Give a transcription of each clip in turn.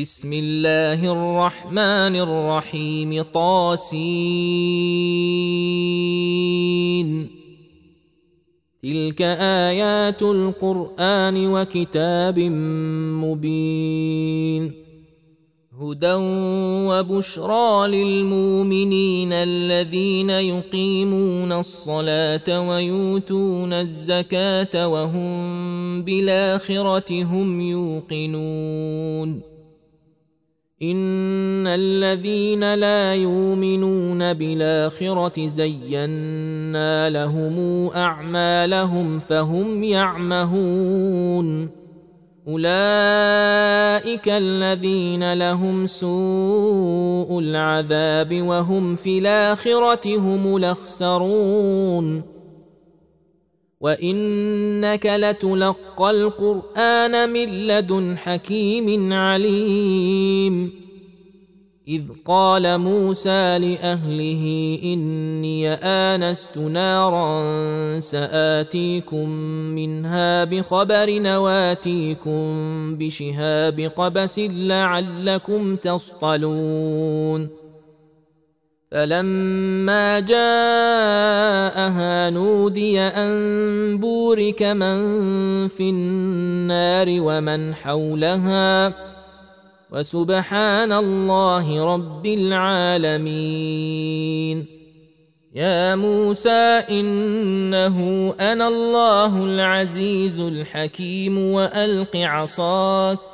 بسم الله الرحمن الرحيم. طاسين. تلك آيات القرآن وكتاب مبين. هدى وبشرى للمؤمنين الذين يقيمون الصلاة ويؤتون الزكاة وهم بالآخرة هم يوقنون. ان الذين لا يؤمنون بالاخره زينا لهم اعمالهم فهم يعمهون اولئك الذين لهم سوء العذاب وهم في الاخره هم الاخسرون وانك لتلقى القران من لدن حكيم عليم. اذ قال موسى لاهله اني انست نارا ساتيكم منها بخبر نواتيكم بشهاب قبس لعلكم تصطلون. فلما جاءها نودي أن بورك من في النار ومن حولها وسبحان الله رب العالمين. يا موسى إنه أنا الله العزيز الحكيم وألق عصاك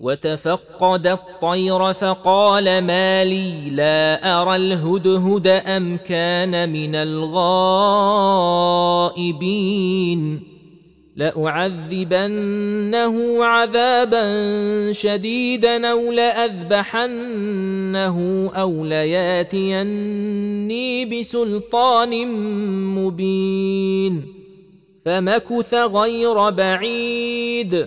وتفقد الطير فقال ما لي لا أرى الهدهد أم كان من الغائبين. لأعذبنه عذابا شديدا أو لأذبحنه أو لياتيني بسلطان مبين. فمكث غير بعيد.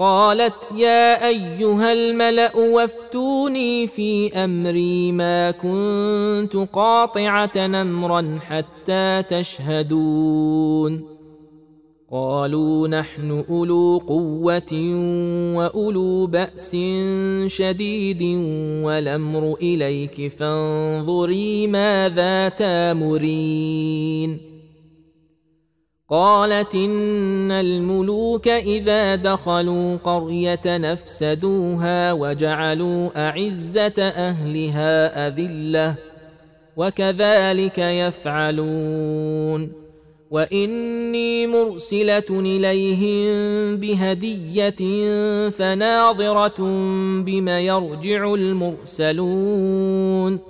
قالت يا أيها الملأ وافتوني في أمري ما كنت قاطعة أمرا حتى تشهدون. قالوا نحن أولو قوة وأولو بأس شديد والأمر إليك فانظري ماذا تامرين. قالت إن الملوك إذا دخلوا قرية نفسدوها وجعلوا أعزة أهلها أذلة وكذلك يفعلون وإني مرسلة إليهم بهدية فناظرة بم يرجع المرسلون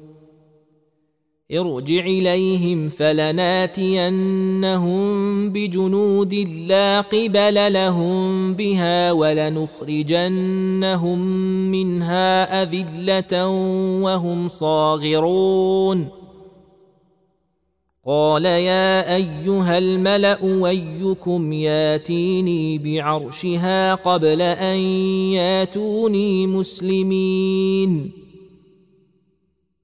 ارجع إليهم فلناتينهم بجنود لا قبل لهم بها ولنخرجنهم منها أذلة وهم صاغرون. قال يا أيها الملأ أيكم ياتيني بعرشها قبل أن ياتوني مسلمين.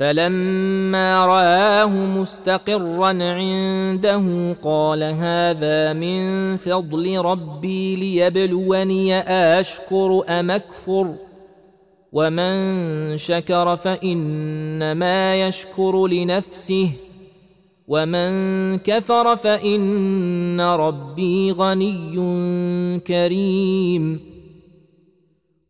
فلما رآه مستقرا عنده قال هذا من فضل ربي ليبلوني أشكر أم أكفر؟ ومن شكر فإنما يشكر لنفسه ومن كفر فإن ربي غني كريم.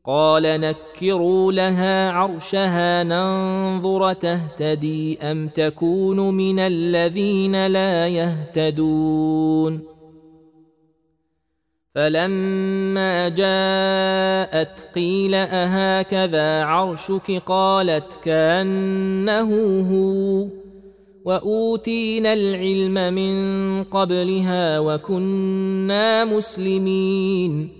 قال نكروا لها عرشها ننظر تهتدي أم تكون من الذين لا يهتدون. فلما جاءت قيل أهكذا عرشك؟ قالت كأنه هو. وأوتينا العلم من قبلها وكنا مسلمين.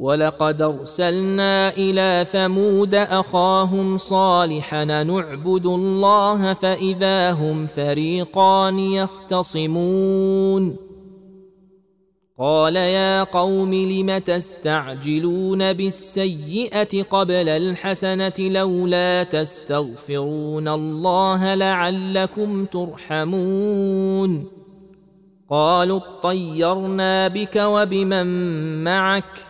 ولقد ارسلنا إلى ثمود اخاهم صالحا نعبد الله فاذا هم فريقان يختصمون قال يا قوم لم تستعجلون بالسيئه قبل الحسنه لولا تستغفرون الله لعلكم ترحمون قالوا اطيرنا بك وبمن معك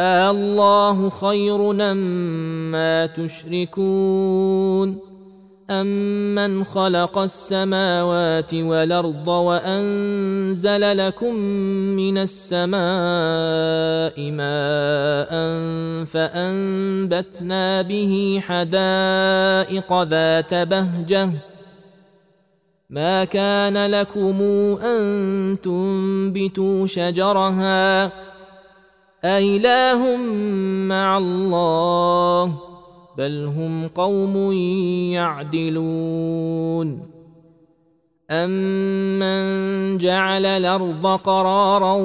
الله خير أما تشركون أمن خلق السماوات والأرض وأنزل لكم من السماء ماء فأنبتنا به حدائق ذات بهجة. ما كان لكم أن تنبتوا شجرها أإله مع الله ۖ بل هم قوم يعدلون امن جعل الأرض قرارا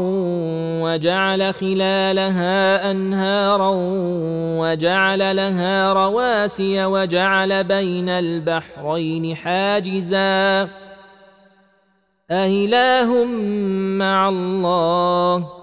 وجعل خلالها انهارا وجعل لها رواسي وجعل بين البحرين حاجزا أإله مع الله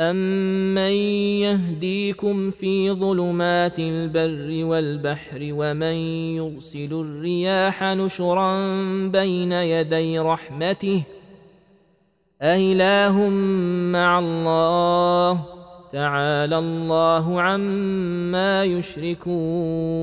أمن يهديكم في ظلمات البر والبحر ومن يرسل الرياح نشرا بين يدي رحمته أإله مع الله تعالى الله عما يشركون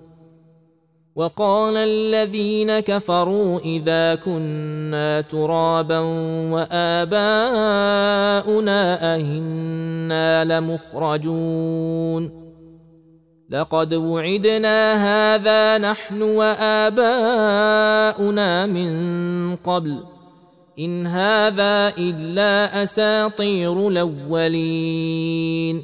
وقال الذين كفروا إذا كنا ترابا وآباؤنا أهنا لمخرجون. لقد وعدنا هذا نحن وآباؤنا من قبل إن هذا إلا أساطير الأولين.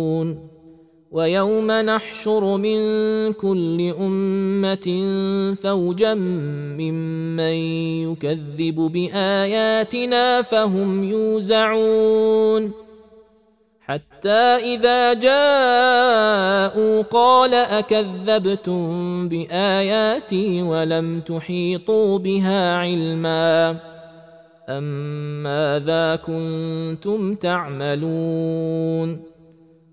ويوم نحشر من كل أمة فوجا ممن يكذب بآياتنا فهم يوزعون. حتى إذا جاءوا قال أكذبتم بآياتي ولم تحيطوا بها علما. أم ماذا كنتم تعملون؟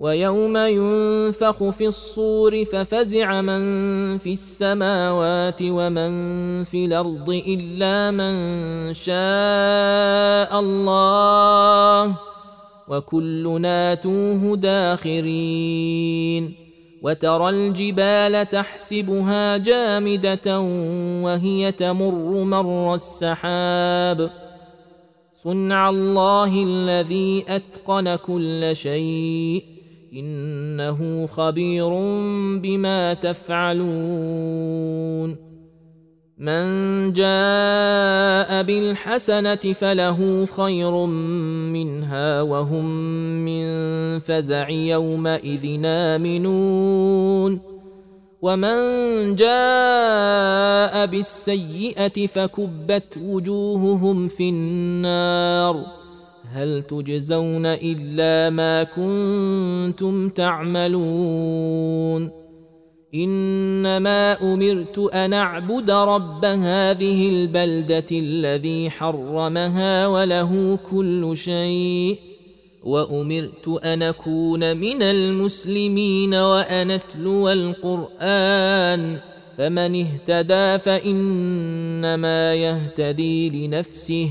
ويوم ينفخ في الصور ففزع من في السماوات ومن في الأرض إلا من شاء الله وكلنا توه داخرين وترى الجبال تحسبها جامدة وهي تمر مر السحاب صنع الله الذي أتقن كل شيء إنه خبير بما تفعلون. من جاء بالحسنة فله خير منها وهم من فزع يومئذ آمنون. ومن جاء بالسيئة فكبت وجوههم في النار. هل تجزون إلا ما كنتم تعملون؟ إنما أمرت أن أعبد رب هذه البلدة الذي حرمها وله كل شيء وأمرت أن أكون من المسلمين وأن أتلو القرآن فمن اهتدى فإنما يهتدي لنفسه.